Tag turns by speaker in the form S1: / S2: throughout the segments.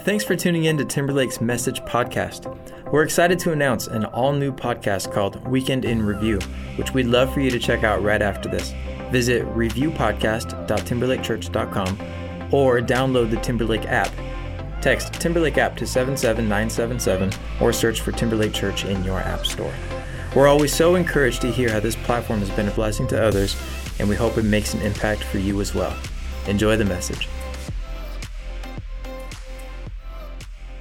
S1: Thanks for tuning in to Timberlake's Message Podcast. We're excited to announce an all new podcast called Weekend in Review, which we'd love for you to check out right after this. Visit reviewpodcast.timberlakechurch.com or download the Timberlake app. Text Timberlake app to 77977 or search for Timberlake Church in your app store. We're always so encouraged to hear how this platform has been a blessing to others, and we hope it makes an impact for you as well. Enjoy the message.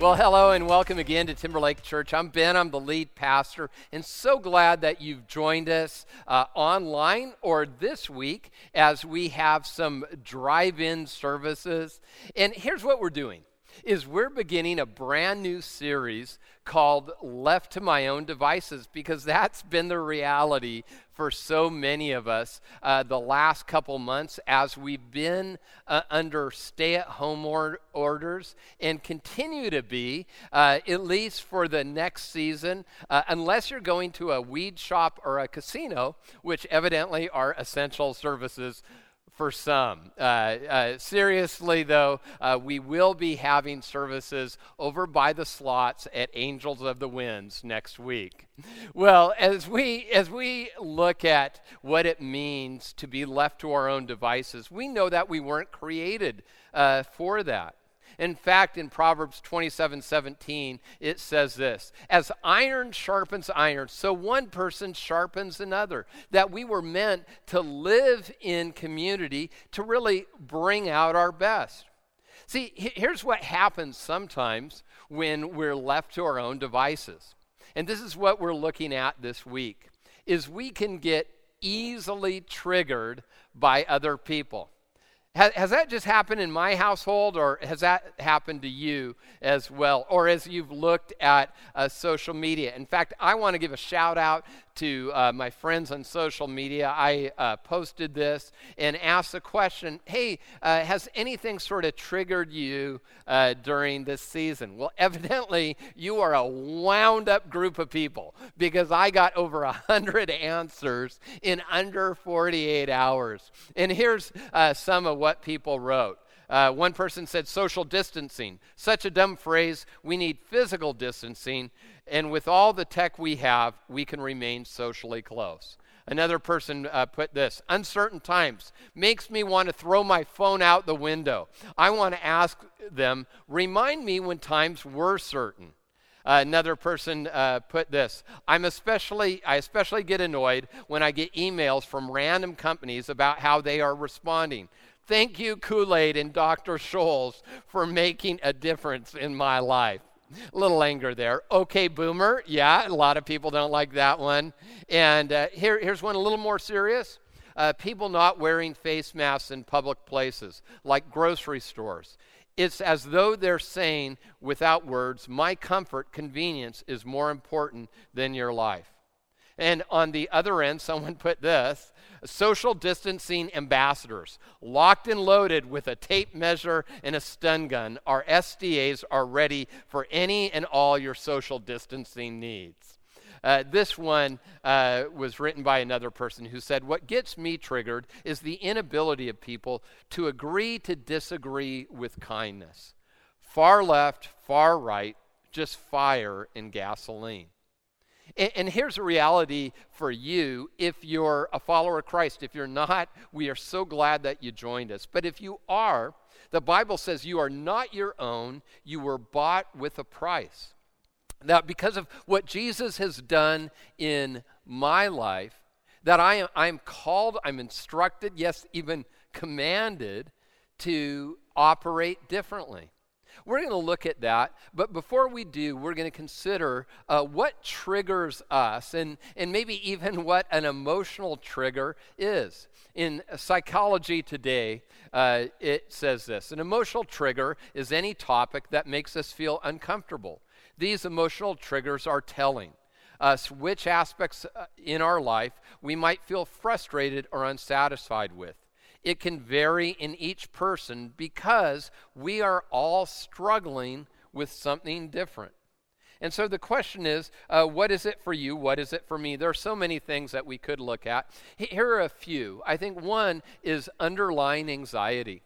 S2: Well, hello and welcome again to Timberlake Church. I'm Ben, I'm the lead pastor, and so glad that you've joined us uh, online or this week as we have some drive in services. And here's what we're doing is we're beginning a brand new series called Left to My Own Devices because that's been the reality for so many of us uh, the last couple months as we've been uh, under stay at home or- orders and continue to be, uh, at least for the next season, uh, unless you're going to a weed shop or a casino, which evidently are essential services for some. Uh, uh, seriously, though, uh, we will be having services over by the slots at Angels of the Winds next week. Well, as we as we look at what it means to be left to our own devices, we know that we weren't created uh, for that. In fact, in Proverbs 27 17, it says this As iron sharpens iron, so one person sharpens another. That we were meant to live in community to really bring out our best. See, here's what happens sometimes when we're left to our own devices. And this is what we're looking at this week is we can get easily triggered by other people. Has, has, that just happened in my household, or has that happened to you as well, or as you've looked at uh, social media? In fact, I want to give a shout out to uh, my friends on social media. I uh, posted this and asked the question hey, uh, has anything sort of triggered you uh, during this season? Well, evidently, you are a wound up group of people because I got over 100 answers in under 48 hours. And here's uh, some of what people wrote. Uh, one person said social distancing. Such a dumb phrase. We need physical distancing. And with all the tech we have, we can remain socially close. Another person uh, put this uncertain times makes me want to throw my phone out the window. I want to ask them, remind me when times were certain. Uh, another person uh, put this I'm especially, I especially get annoyed when I get emails from random companies about how they are responding. Thank you, Kool Aid and Dr. Scholl's, for making a difference in my life. A little anger there. Okay, boomer. Yeah, a lot of people don't like that one. And uh, here, here's one a little more serious. Uh, people not wearing face masks in public places, like grocery stores. It's as though they're saying, without words, my comfort, convenience is more important than your life. And on the other end, someone put this social distancing ambassadors, locked and loaded with a tape measure and a stun gun. Our SDAs are ready for any and all your social distancing needs. Uh, this one uh, was written by another person who said, What gets me triggered is the inability of people to agree to disagree with kindness. Far left, far right, just fire and gasoline. And, and here's a reality for you if you're a follower of Christ. If you're not, we are so glad that you joined us. But if you are, the Bible says you are not your own, you were bought with a price. Now, because of what Jesus has done in my life, that I am I'm called, I'm instructed, yes, even commanded to operate differently. We're going to look at that, but before we do, we're going to consider uh, what triggers us and, and maybe even what an emotional trigger is. In psychology today, uh, it says this an emotional trigger is any topic that makes us feel uncomfortable. These emotional triggers are telling us which aspects uh, in our life we might feel frustrated or unsatisfied with. It can vary in each person because we are all struggling with something different. And so the question is, uh, what is it for you? What is it for me? There are so many things that we could look at. Here are a few. I think one is underlying anxiety.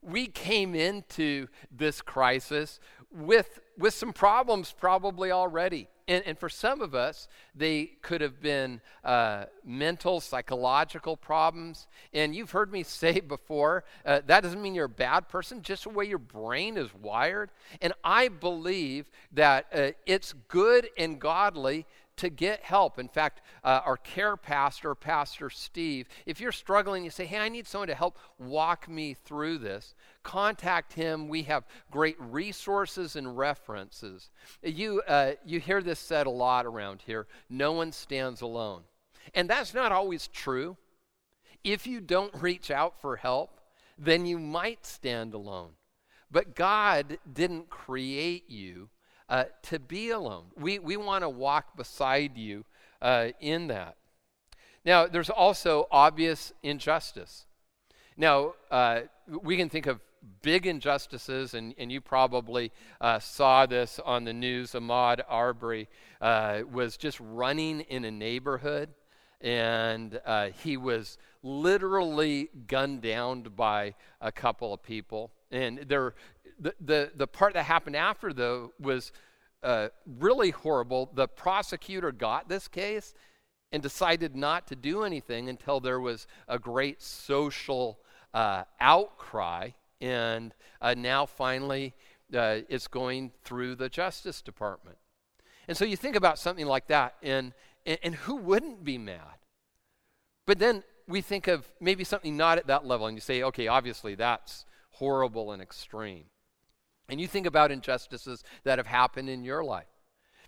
S2: We came into this crisis with, with some problems probably already. And, and for some of us, they could have been uh, mental, psychological problems. And you've heard me say before uh, that doesn't mean you're a bad person, just the way your brain is wired. And I believe that uh, it's good and godly to get help. In fact, uh, our care pastor, Pastor Steve, if you're struggling, you say, Hey, I need someone to help walk me through this, contact him. We have great resources and references. You, uh, you hear this said a lot around here no one stands alone. And that's not always true. If you don't reach out for help, then you might stand alone. But God didn't create you uh, to be alone. We, we want to walk beside you uh, in that. Now, there's also obvious injustice. Now, uh, we can think of big injustices, and, and you probably uh, saw this on the news. Ahmaud Arbery uh, was just running in a neighborhood, and uh, he was literally gunned down by a couple of people. And there, the, the, the part that happened after, though, was uh, really horrible. The prosecutor got this case and decided not to do anything until there was a great social uh, outcry. And uh, now finally uh, it's going through the Justice Department. And so you think about something like that, and, and, and who wouldn't be mad? But then we think of maybe something not at that level, and you say, okay, obviously that's horrible and extreme. And you think about injustices that have happened in your life.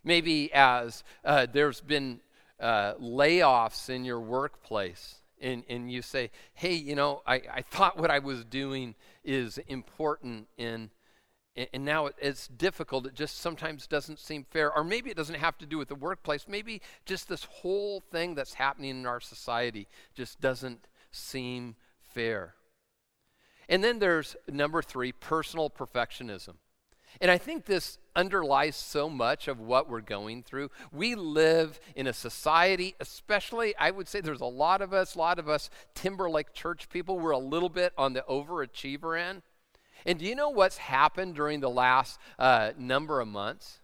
S2: Maybe as uh, there's been uh, layoffs in your workplace, and, and you say, hey, you know, I, I thought what I was doing is important, and, and now it's difficult. It just sometimes doesn't seem fair. Or maybe it doesn't have to do with the workplace. Maybe just this whole thing that's happening in our society just doesn't seem fair. And then there's number three personal perfectionism. And I think this underlies so much of what we're going through. We live in a society, especially, I would say there's a lot of us, a lot of us Timberlake church people, we're a little bit on the overachiever end. And do you know what's happened during the last uh, number of months?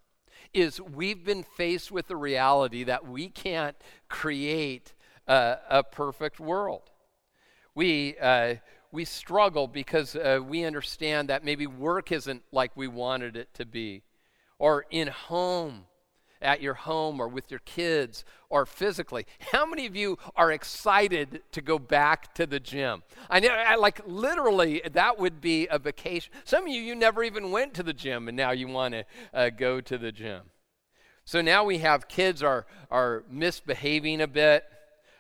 S2: Is we've been faced with the reality that we can't create uh, a perfect world. We, uh, we struggle because uh, we understand that maybe work isn't like we wanted it to be, or in home, at your home, or with your kids, or physically. How many of you are excited to go back to the gym? I know, I, like literally, that would be a vacation. Some of you, you never even went to the gym, and now you want to uh, go to the gym. So now we have kids are are misbehaving a bit.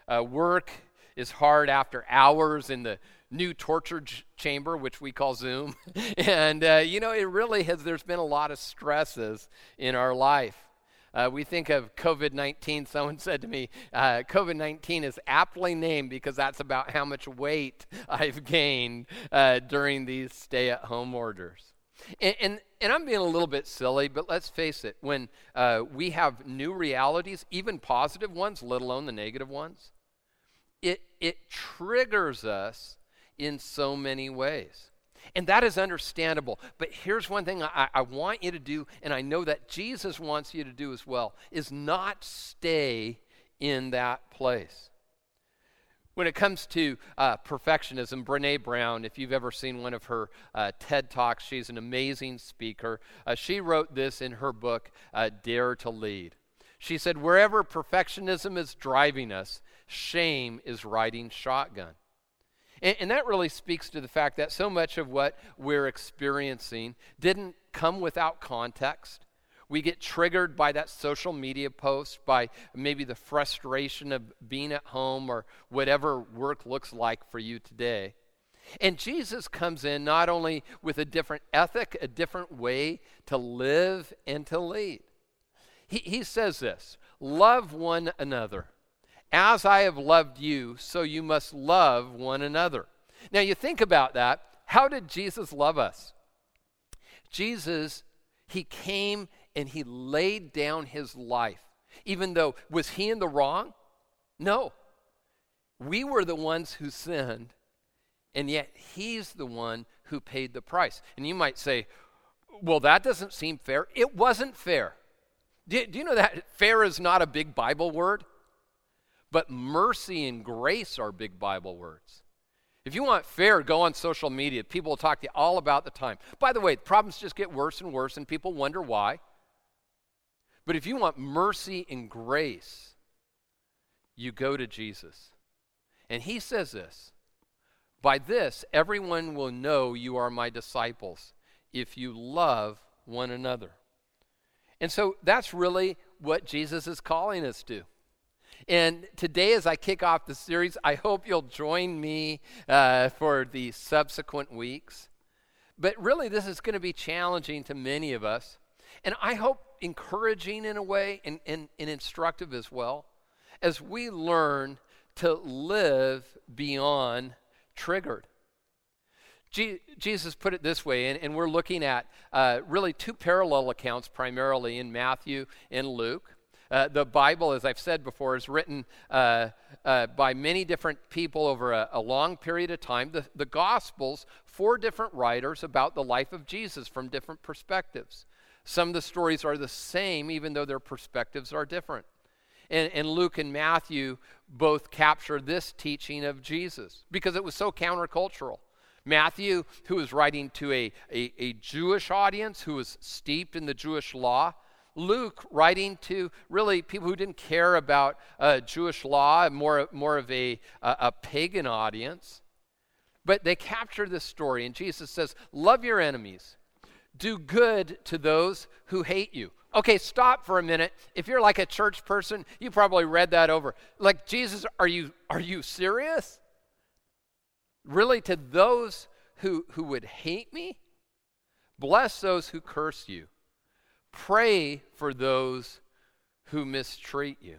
S2: Uh, work is hard after hours in the new torture j- chamber, which we call Zoom. and, uh, you know, it really has, there's been a lot of stresses in our life. Uh, we think of COVID 19. Someone said to me, uh, COVID 19 is aptly named because that's about how much weight I've gained uh, during these stay at home orders. And, and, and, I'm being a little bit silly, but let's face it, when uh, we have new realities, even positive ones, let alone the negative ones, it, it triggers us in so many ways. And that is understandable. But here's one thing I, I, want you to do, and I know that Jesus wants you to do as well, is not stay in that place. When it comes to uh, perfectionism, Brene Brown, if you've ever seen one of her uh, TED Talks, she's an amazing speaker. Uh, she wrote this in her book, uh, Dare to Lead. She said, Wherever perfectionism is driving us, shame is riding shotgun. And, and, that really speaks to the fact that so much of what we're experiencing didn't come without context. We get triggered by that social media post, by maybe the frustration of being at home or whatever work looks like for you today. And Jesus comes in not only with a different ethic, a different way to live and to lead. He, he says this love one another. As I have loved you, so you must love one another. Now, you think about that. How did Jesus love us? Jesus, he came and he laid down his life. Even though, was he in the wrong? No. We were the ones who sinned, and yet he's the one who paid the price. And you might say, well, that doesn't seem fair. It wasn't fair. Do, do you know that fair is not a big Bible word? But mercy and grace are big Bible words. If you want fair, go on social media. People will talk to you all about the time. By the way, problems just get worse and worse, and people wonder why. But if you want mercy and grace, you go to Jesus. And he says this By this, everyone will know you are my disciples if you love one another. And so that's really what Jesus is calling us to. And today, as I kick off the series, I hope you'll join me uh, for the subsequent weeks. But really, this is going to be challenging to many of us. And I hope encouraging in a way and, and, and instructive as well as we learn to live beyond triggered. Jesus put it this way, and, and we're looking at uh, really two parallel accounts primarily in Matthew and Luke. Uh, the Bible, as I've said before, is written uh, uh, by many different people over a, a, long period of time. The, the Gospels, four different writers about the life of Jesus from different perspectives. Some of the stories are the same, even though their perspectives are different. And, and Luke and Matthew both capture this teaching of Jesus because it was so countercultural. Matthew, who was writing to a, a, a Jewish audience who was steeped in the Jewish law, Luke writing to really people who didn't care about uh, Jewish law, more, more of a, a, a pagan audience. But they capture this story, and Jesus says, Love your enemies, do good to those who hate you. Okay, stop for a minute. If you're like a church person, you probably read that over. Like, Jesus, are you, are you serious? Really, to those who, who would hate me? Bless those who curse you. Pray for those who mistreat you.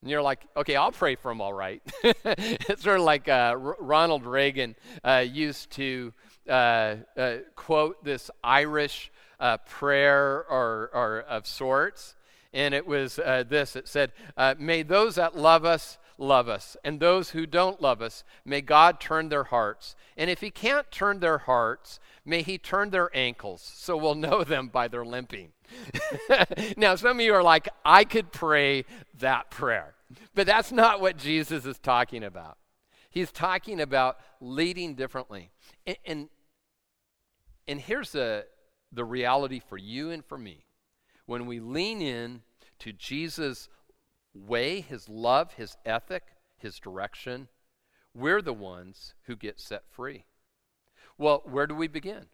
S2: And you're like, okay, I'll pray for them all right. it's sort of like uh, R- Ronald Reagan uh, used to uh, uh quote this Irish uh, prayer or, or of sorts. And it was uh, this it said, May those that love us love us, and those who don't love us, may God turn their hearts. And if He can't turn their hearts, may He turn their ankles, so we'll know them by their limping. now, some of you are like, I could pray that prayer. But that's not what Jesus is talking about. He's talking about leading differently. And, and, and here's the, the reality for you and for me. When we lean in to Jesus' way, his love, his ethic, his direction, we're the ones who get set free. Well, where do we begin?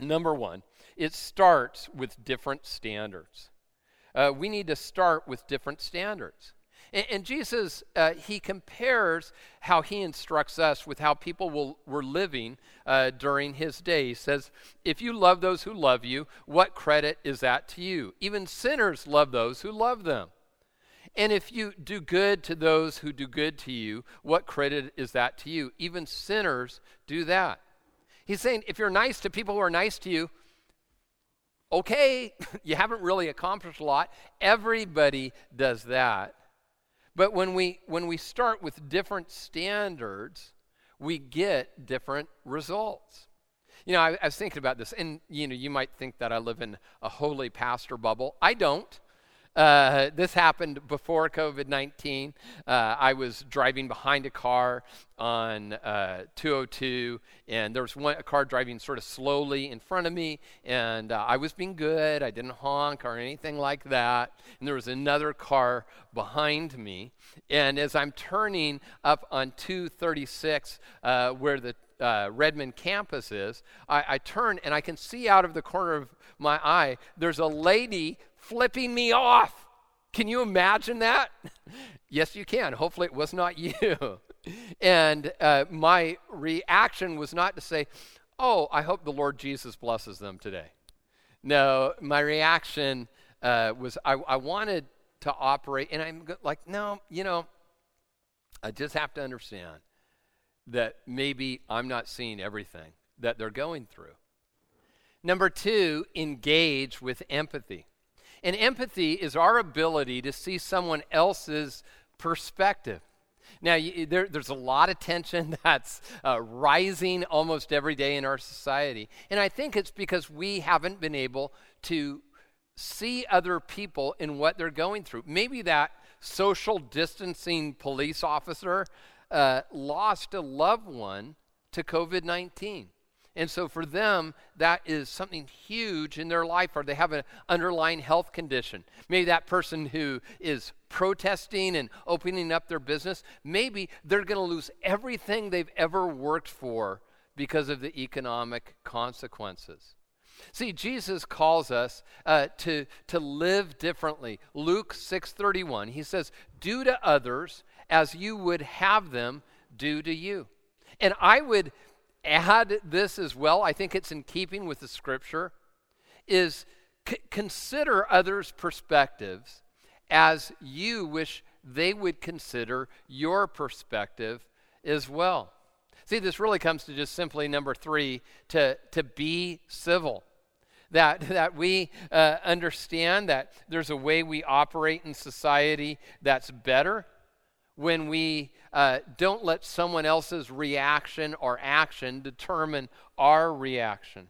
S2: Number one, it starts with different standards. Uh, we need to start with different standards. And, and Jesus, uh, he compares how he instructs us with how people will, were living uh, during his day. He says, If you love those who love you, what credit is that to you? Even sinners love those who love them. And if you do good to those who do good to you, what credit is that to you? Even sinners do that. He's saying if you're nice to people who are nice to you, okay, you haven't really accomplished a lot. Everybody does that. But when we when we start with different standards, we get different results. You know, I, I was thinking about this, and you know, you might think that I live in a holy pastor bubble. I don't. Uh, this happened before COVID 19. Uh, I was driving behind a car on uh, 202, and there was one a car driving sort of slowly in front of me, and uh, I was being good. I didn't honk or anything like that. And there was another car behind me, and as I'm turning up on 236, uh, where the uh, Redmond campus is, I, I, turn and I can see out of the corner of my eye there's a lady flipping me off. Can you imagine that? yes, you can. Hopefully, it was not you. and uh, my reaction was not to say, Oh, I hope the Lord Jesus blesses them today. No, my reaction uh, was I, I wanted to operate, and I'm like, No, you know, I just have to understand that maybe I'm not seeing everything that they're going through. Number two, engage with empathy. And empathy is our ability to see someone else's perspective. Now, you, there, there's a lot of tension that's uh, rising almost every day in our society. And I think it's because we haven't been able to see other people in what they're going through. Maybe that social distancing police officer uh, lost a loved one to COVID 19. And so for them, that is something huge in their life, or they have an underlying health condition. Maybe that person who is protesting and opening up their business, maybe they're going to lose everything they've ever worked for because of the economic consequences. See, Jesus calls us uh, to, to live differently. Luke 6:31, he says, "Do to others as you would have them do to you." And I would add this as well, I think it's in keeping with the scripture, is c- consider others' perspectives as you wish they would consider your perspective as well. See, this really comes to just simply number three to, to be civil. That, that we uh, understand that there's a way we operate in society that's better when we uh, don't let someone else's reaction or action determine our reaction.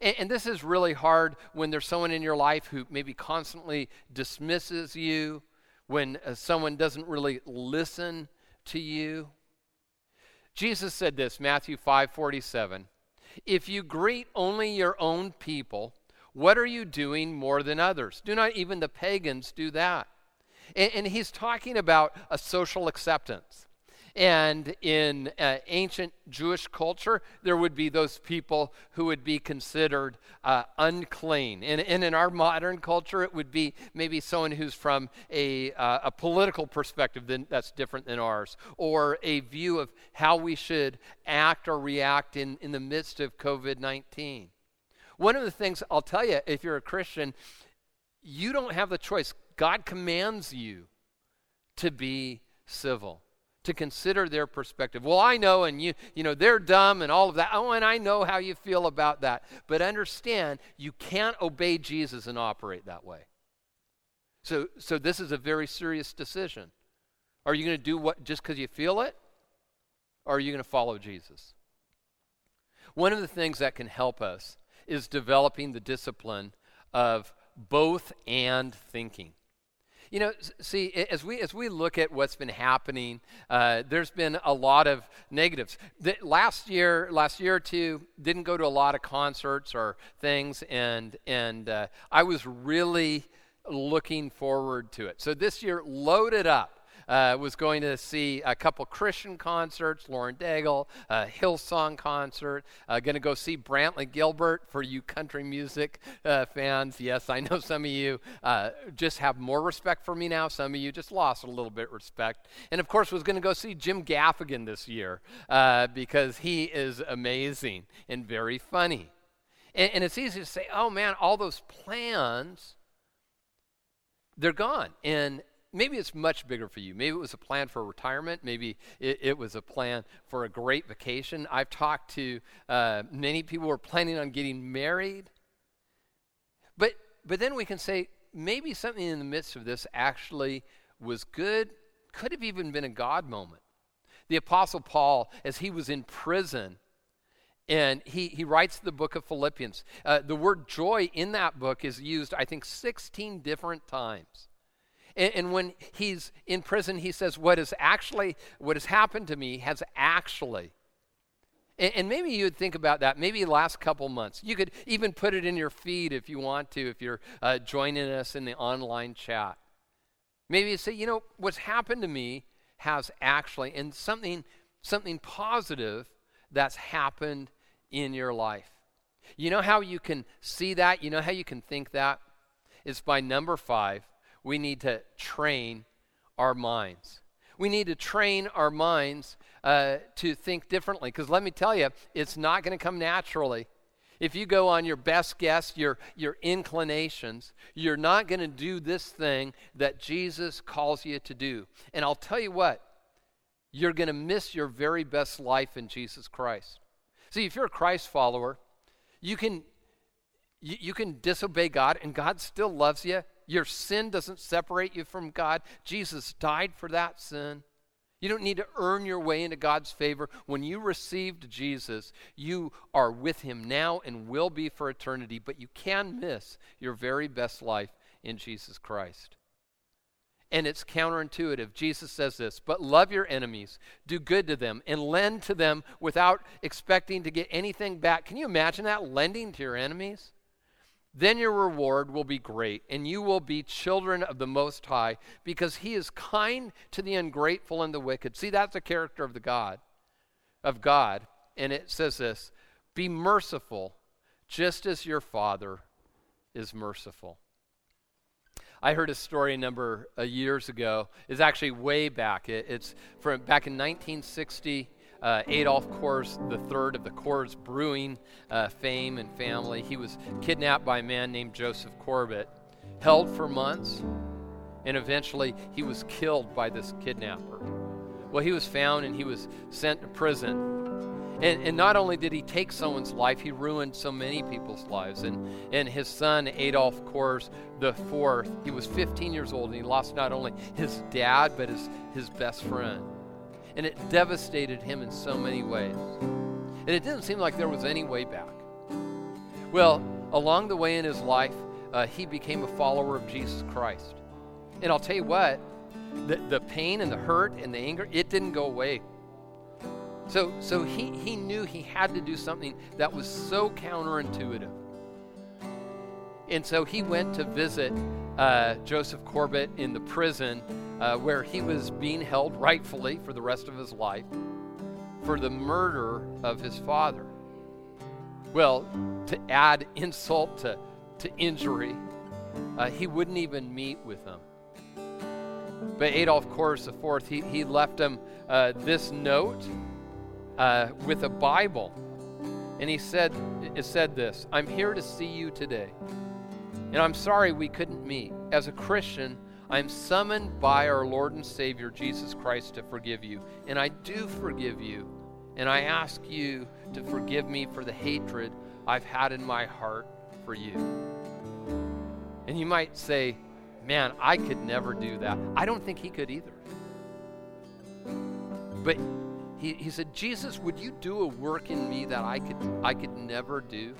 S2: And, and, this is really hard when there's someone in your life who maybe constantly dismisses you, when uh, someone doesn't really listen to you. Jesus said this, Matthew 5 47. If you greet only your own people, what are you doing more than others? Do not even the pagans do that? And, and he's talking about a social acceptance. And in uh, ancient Jewish culture, there would be those people who would be considered uh, unclean. And, and, in our modern culture, it would be maybe someone who's from a, uh, a political perspective than, that's different than ours, or a view of how we should act or react in, in the midst of COVID 19. One of the things I'll tell you, if you're a Christian, you don't have the choice. God commands you to be civil, to consider their perspective. Well, I know, and you, you know, they're dumb and all of that. Oh, and I know how you feel about that. But understand, you can't obey Jesus and operate that way. So, so this is a very serious decision. Are you going to do what just because you feel it? Or are you going to follow Jesus? One of the things that can help us is developing the discipline of both and thinking. You know, see, as we as we look at what's been happening, uh, there's been a lot of negatives. The, last year, last year or two, didn't go to a lot of concerts or things, and and uh, I was really looking forward to it. So this year, loaded up uh, was going to see a couple Christian concerts, Lauren Daigle, a Hillsong concert. Uh, going to go see Brantley Gilbert for you country music uh, fans. Yes, I know some of you uh, just have more respect for me now. Some of you just lost a little bit of respect. And of course, was going to go see Jim Gaffigan this year uh, because he is amazing and very funny. And, and it's easy to say, oh man, all those plans they're gone. And maybe it's much bigger for you. Maybe it was a plan for retirement. Maybe it, it was a plan for a great vacation. I've talked to uh, many people who are planning on getting married. But, but then we can say maybe something in the midst of this actually was good, could have even been a God moment. The Apostle Paul, as he was in prison, and he, he writes the book of Philippians. Uh, the word joy in that book is used, I think, 16 different times. And, and when he's in prison, he says, What has actually, what has happened to me has actually. And, and maybe you would think about that maybe last couple months. You could even put it in your feed if you want to, if you're uh, joining us in the online chat. Maybe you say, you know, what's happened to me has actually, and something, something positive that's happened in your life. You know how you can see that? You know how you can think that? It's by number five, we need to train our minds. We need to train our minds uh, to think differently. Because let me tell you, it's not going to come naturally. If you go on your best guess, your, your inclinations, you're not going to do this thing that Jesus calls you to do. And I'll tell you what, you're going to miss your very best life in Jesus Christ. See, if you're a Christ follower, you can, you, you can disobey God and God still loves you your sin doesn't separate you from God. Jesus died for that sin. You don't need to earn your way into God's favor. When you received Jesus, you are with Him now and will be for eternity, but you can miss your very best life in Jesus Christ. And it's counterintuitive. Jesus says this, but love your enemies, do good to them, and lend to them without expecting to get anything back. Can you imagine that? Lending to your enemies? Then your reward will be great, and you will be children of the Most High, because He is kind to the ungrateful and the wicked. See, that's the character of the God, of God. And it says this Be merciful, just as your Father is merciful. I heard a story a number of years ago. It's actually way back. It, it's from back in 1960 uh, Adolf Coors III of the Coors Brewing uh, fame and family. He was kidnapped by a man named Joseph Corbett, held for months, and eventually he was killed by this kidnapper. Well, he was found and he was sent to prison. And, and, not only did he take someone's life, he ruined so many people's lives. And, and his son, Adolf Coors IV, he was 15 years old and he lost not only his dad, but his, his best friend and it devastated him in so many ways. And it didn't seem like there was any way back. Well, along the way in his life, uh, he became a follower of Jesus Christ. And I'll tell you what, the, the pain and the hurt and the anger, it didn't go away. So, so he, he knew he had to do something that was so counterintuitive. And so he went to visit uh, Joseph Corbett in the prison uh, where he was being held rightfully for the rest of his life for the murder of his father. Well, to add insult to, to injury, uh, he wouldn't even meet with him. But Adolf Coors IV, he, he left him uh, this note uh, with a Bible. And he said, it said this I'm here to see you today. And I'm sorry we couldn't meet. As a Christian, I am summoned by our Lord and Savior Jesus Christ to forgive you. And I do forgive you. And I ask you to forgive me for the hatred I've had in my heart for you. And you might say, man, I could never do that. I don't think he could either. But he, he said, Jesus, would you do a work in me that I could, I could never do?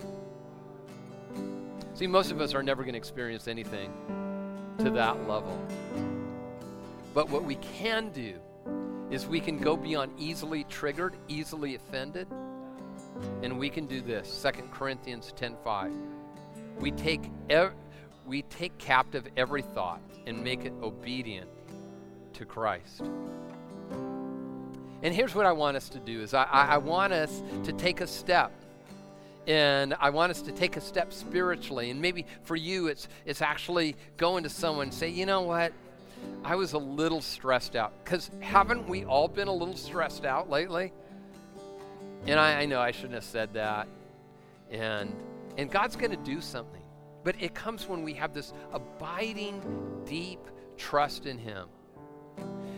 S2: See, most of us are never going to experience anything to that level. But what we can do is we can go beyond easily triggered, easily offended, and we can do this. 2 Corinthians 10:5. We take ev- we take captive every thought and make it obedient to Christ. And here's what I want us to do is I, I want us to take a step and I want us to take a step spiritually. And maybe for you, it's it's actually going to someone and say, you know what, I was a little stressed out. Because haven't we all been a little stressed out lately? And I, I know I shouldn't have said that. And and God's going to do something, but it comes when we have this abiding, deep trust in Him.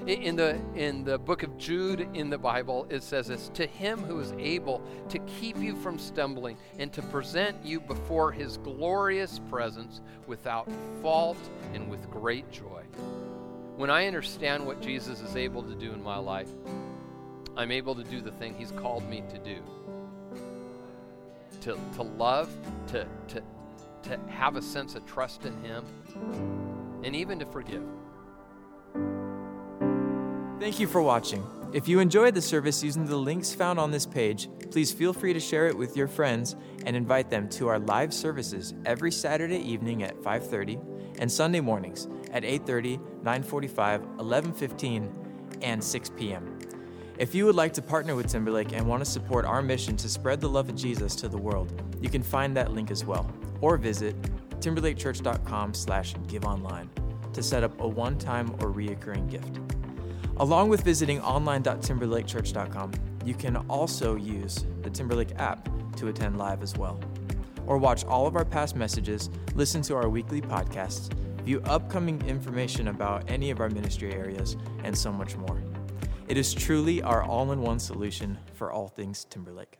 S2: In the, in the book of Jude in the Bible, it says this To him who is able to keep you from stumbling and to present you before his glorious presence without fault and with great joy. When I understand what Jesus is able to do in my life, I'm able to do the thing he's called me to do to, to love, to, to, to have a sense of trust in him, and even to forgive.
S1: Thank you for watching. If you enjoyed the service using the links found on this page, please feel free to share it with your friends and invite them to our live services every Saturday evening at 5:30 and Sunday mornings at 8:30, 9:45, 11:15, and 6 p.m. If you would like to partner with Timberlake and want to support our mission to spread the love of Jesus to the world, you can find that link as well or visit timberlakechurch.com/give online to set up a one-time or reoccurring gift. Along with visiting online.timberlakechurch.com, you can also use the Timberlake app to attend live as well. Or watch all of our past messages, listen to our weekly podcasts, view upcoming information about any of our ministry areas, and so much more. It is truly our all in one solution for all things Timberlake.